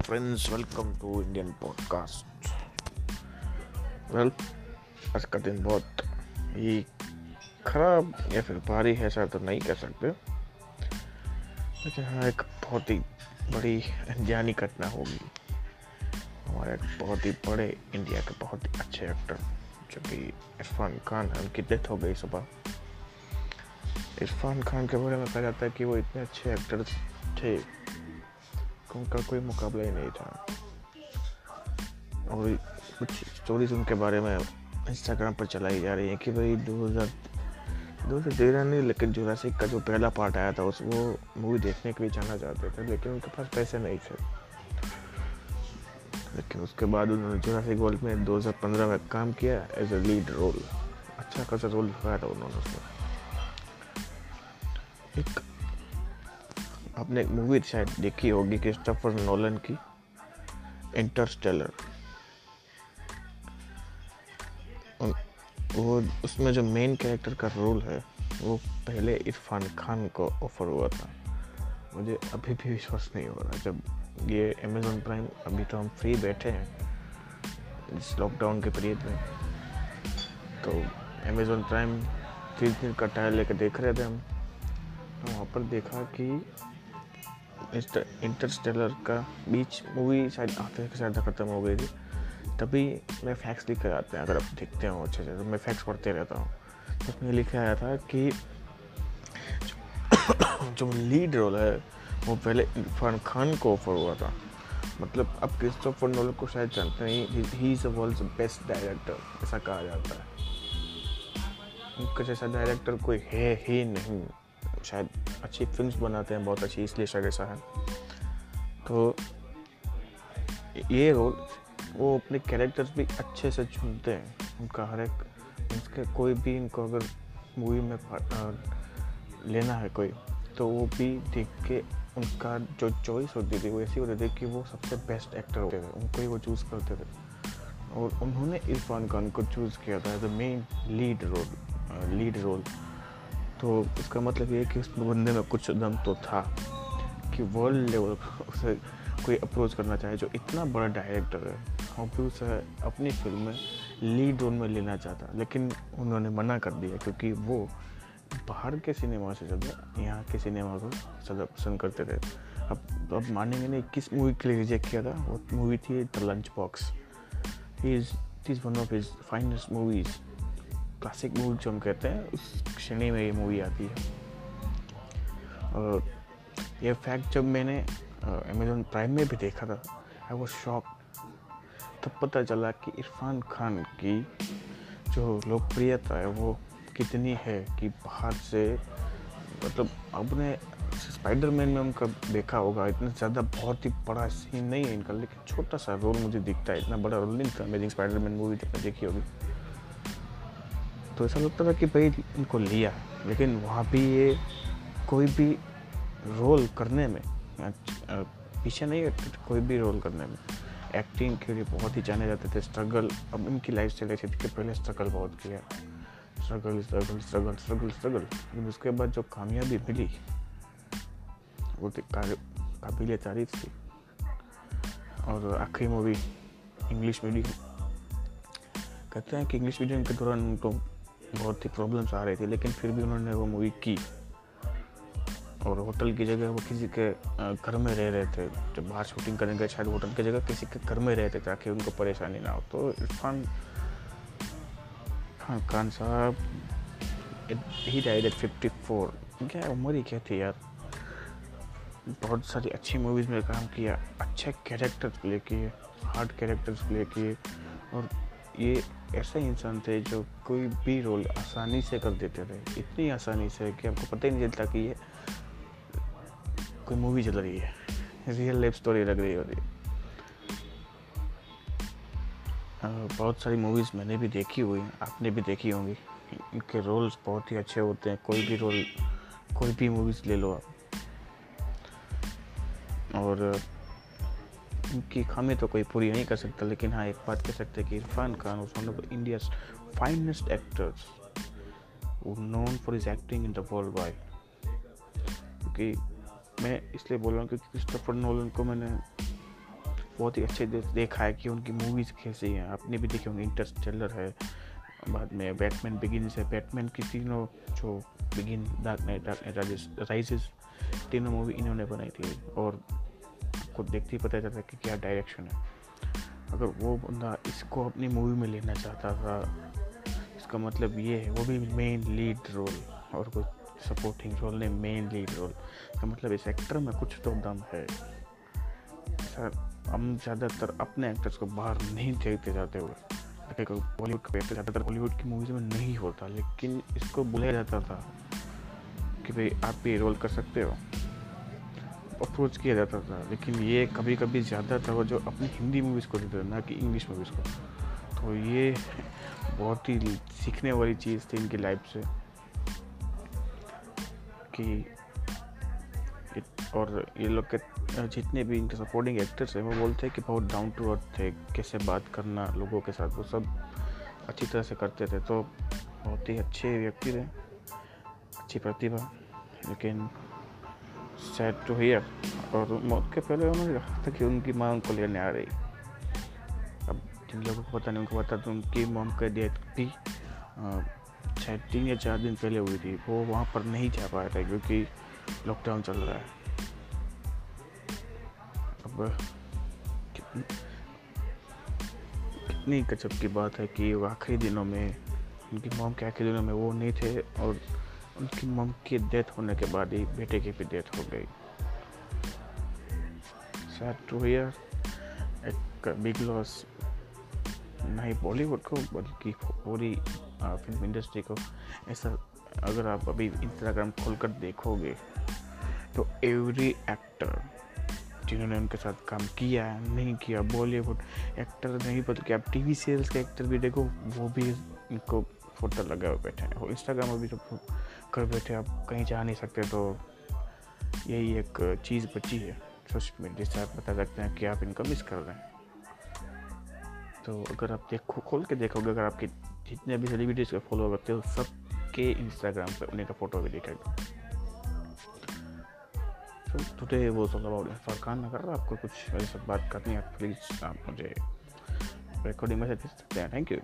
friends, welcome to Indian podcast. Well, आज का दिन बहुत ही खराब या फिर भारी है ऐसा तो नहीं कह सकते। लेकिन हाँ एक बहुत ही बड़ी अनजानी घटना होगी। हमारे एक बहुत ही बड़े इंडिया के बहुत ही अच्छे एक्टर जो कि इरफान खान है उनकी डेथ हो गई सुबह। इरफान खान के बारे में कहा जाता है कि वो इतने अच्छे एक्टर थे। उनका कोई मुकाबला ही नहीं था। और कुछ स्टोरीज उनके बारे में इंस्टाग्राम पर चलाई जा रही है कि भाई दो हज़ार दो हज़ार तेरह नहीं, लेकिन जुरासिक का जो पहला पार्ट आया था, उस वो मूवी देखने के लिए जाना चाहते थे, लेकिन उनके पास पैसे नहीं थे। लेकिन उसके बाद उन्होंने जोरासिक वर्ल्ड में 2015 में काम किया एज ए लीड रोल अच्छा खासा रोल निभाया था उन्होंने उसमें। एक आपने एक मूवी शायद देखी होगी क्रिस्टोफर नोलन की इंटरस्टेलर वो, उसमें जो मेन कैरेक्टर का रोल है, वो पहले इरफान खान को ऑफ़र हुआ था। मुझे अभी भी विश्वास नहीं हो रहा, जब ये अमेजोन प्राइम अभी तो हम फ्री बैठे हैं, इस लॉकडाउन के पीरियड में। तो अमेजोन प्राइम तीन दिन का टायर लेकर देख रहे थे हम तो वहाँ पर देखा कि इंटरस्टेलर का बीच मूवी शायद आते साथ ख़त्म हो गई थी तभी मैं फैक्स लिख कर आते हैं, अगर आप देखते हो अच्छे से तो मैं फैक्स पढ़ते रहता हूँ। तो उसमें लिखा आया था कि जो लीड रोल है, वो पहले इरफान खान को ऑफ़र हुआ था। मतलब अब क्रिस्टोफर नोलन को शायद जानते हैं he is world best director ऐसा कहा जाता है। उनका जैसा डायरेक्टर कोई है ही नहीं, शायद अच्छी फिल्म्स बनाते हैं, बहुत अच्छी, इसलिए शायद ऐसा है। तो ये रोल, वो अपने कैरेक्टर्स भी अच्छे से चुनते हैं। उनका हर एक उसके कोई भी इनको अगर मूवी में लेना है कोई तो वो भी देख के उनका जो चॉइस होती थी, वो ऐसी होती थी कि वो सबसे बेस्ट एक्टर होते थे, उनको ही वो चूज़ करते थे। और उन्होंने इरफान खान को चूज़ किया था as a main lead role lead role तो इसका मतलब ये है कि उस बंदे में कुछ दम तो था कि वर्ल्ड लेवल उसे कोई अप्रोच करना चाहे जो इतना बड़ा डायरेक्टर है। और फिर उसे अपनी फ़िल्म में लीड रोल में लेना चाहता, लेकिन उन्होंने मना कर दिया क्योंकि वो बाहर के सिनेमा से ज़्यादा यहाँ के सिनेमा को ज़्यादा पसंद करते थे अब अब मानेंगे नहीं, किस मूवी के लिए रिजेक्ट किया था? वो मूवी थी the lunch box he is is one of his finest movies classic movie जो हम कहते हैं, उस श्रेणी में ये मूवी आती है। और ये फैक्ट जब मैंने अमेजोन प्राइम में भी देखा था आई वो शॉक तब पता चला कि इरफान खान की जो लोकप्रियता है, वो कितनी है कि बाहर से मतलब आपने स्पाइडरमैन में उनका देखा होगा, इतना ज़्यादा बहुत ही बड़ा सीन नहीं है इनका, लेकिन छोटा सा रोल मुझे दिखता है, इतना बड़ा रोल नहीं था अमेजिंग स्पाइडरमैन मूवी जब देखी होगी। तो ऐसा लगता था कि भाई इनको लिया लेकिन वहाँ भी ये कोई भी रोल करने में पीछे नहीं है कोई भी रोल करने में, एक्टिंग के लिए बहुत ही जाने जाते थे। स्ट्रगल, अब इनकी लाइफ स्टाइल ऐसी थी कि पहले स्ट्रगल बहुत किया। Struggle struggle struggle struggle struggle. लेकिन उसके बाद जो कामयाबी मिली, वो काबिल तारीफ़ थी। और आखिरी मूवी इंग्लिश मीडियम कहते हैं कि इंग्लिश मीडियम के दौरान उनको बहुत ही प्रॉब्लम्स आ रही थी, लेकिन फिर भी उन्होंने वो मूवी की। और होटल की जगह वो किसी के घर में रह रहे थे। जब बाहर शूटिंग करने गए, शायद होटल की जगह किसी के घर में रहते ताकि उनको परेशानी ना हो। तो इरफान हाँ खान साहब he died at fifty four क्या उम्र ही क्या थी यार? बहुत सारी अच्छी मूवीज़ में काम किया, अच्छे कैरेक्टर्स प्ले किए हार्ड कैरेक्टर्स प्ले किए, और ये ऐसे इंसान थे जो कोई भी रोल आसानी से कर देते थे। इतनी आसानी से कि आपको पता ही नहीं चलता कि ये कोई मूवी चल रही है। रियल लाइफ स्टोरी लग रही होती बहुत सारी मूवीज़ मैंने भी देखी हुई हैं, आपने भी देखी होंगी। इनके रोल्स बहुत ही अच्छे होते हैं, कोई भी रोल कोई भी मूवीज़ ले लो आप। और इनकी खामी तो कोई पूरी नहीं कर सकता, लेकिन हाँ एक बात कह सकते हैं कि Irfan Khan was one of India finest actors known for is acting in the world wide क्योंकि मैं इसलिए बोल रहा हूँ क्योंकि क्रिस्टोफर नोलन को मैंने बहुत ही अच्छे देखा है कि उनकी मूवीज़ कैसी हैं। आपने भी देखी होंगी इंटरस्टेलर है, बाद में बैटमैन बिगिन से बैटमैन की तीनों जो begin dark knight dark knight rises तीनों मूवी इन्होंने बनाई थी और आपको देखते ही पता चलता है कि क्या डायरेक्शन है। अगर वो बंदा इसको अपनी मूवी में लेना चाहता था, इसका मतलब ये है, वो भी मेन लीड रोल और कोई सपोर्टिंग रोल नहीं मेन लीड रोल इसका मतलब इस एक्टर में कुछ तो दम है। सर हम ज़्यादातर अपने एक्टर्स को बाहर नहीं देखते जाते हुए। बॉलीवुड का एक्टर ज़्यादातर बॉलीवुड की मूवीज़ में नहीं होता, लेकिन इसको बुलाया जाता था कि भाई आप ये रोल कर सकते हो। अप्रोच किया जाता था, लेकिन ये कभी कभी ज़्यादा था वो जो अपनी हिंदी मूवीज़ को देते ना कि इंग्लिश मूवीज़ को। तो ये बहुत ही सीखने वाली चीज़ थी इनकी लाइफ से। कि और ये लोग के, जितने भी इनके सपोर्टिंग एक्टर्स हैं, वो बोलते हैं कि बहुत डाउन टू अर्थ थे, कैसे बात करना लोगों के साथ, वो सब अच्छी तरह से करते थे। तो बहुत ही अच्छे व्यक्ति थे, अच्छी प्रतिभा, लेकिन सैड टू हियर और मौत के पहले उन्होंने कहा था कि उनकी माँ उनको लेने आ रही। अब जिन लोगों को पता नहीं, उनको पता तो उनकी मॉम का डेथ भी शायद तीन या चार दिन पहले हुई थी। वो वहाँ पर नहीं जा पाया था क्योंकि लॉकडाउन चल रहा है। अब कितनी गजब की बात है कि आखिरी दिनों में उनकी मॉम के आखिरी दिनों में वो नहीं थे और उनकी मम की डेथ होने के बाद ही बेटे की भी डेथ हो गई। टू हियर एक बिग लॉस नहीं बॉलीवुड को, बल्कि पूरी फ़िल्म इंडस्ट्री को। ऐसा अगर आप अभी इंस्टाग्राम खोलकर देखोगे तो एवरी एक्टर जिन्होंने उनके साथ काम किया, नहीं किया बॉलीवुड एक्टर नहीं, बल्कि आप टीवी सीरियल्स के एक्टर भी देखो, वो भी इनको फ़ोटो लगा हुए बैठे हैं। इंस्टाग्राम अभी तो घर बैठे, आप कहीं जा नहीं सकते तो यही एक चीज़ बची है सोशल मीडिया से। आप बता सकते हैं कि आप इनका मिस कर रहे हैं। तो अगर आप देखो, खोल के देखोगे, अगर आपके जितने भी सेलिब्रिटीज़ को फॉलो करते हो सब के इंस्टाग्राम पर उन्हीं का फ़ोटो भी दिखेगा। तो टुडे वो ऑल अबाउट फरकान अगर आपको कुछ मेरे बात करनी है प्लीज़ आप मुझे रिकॉर्डिंग मैसेज भेज सकते हैं। Thank you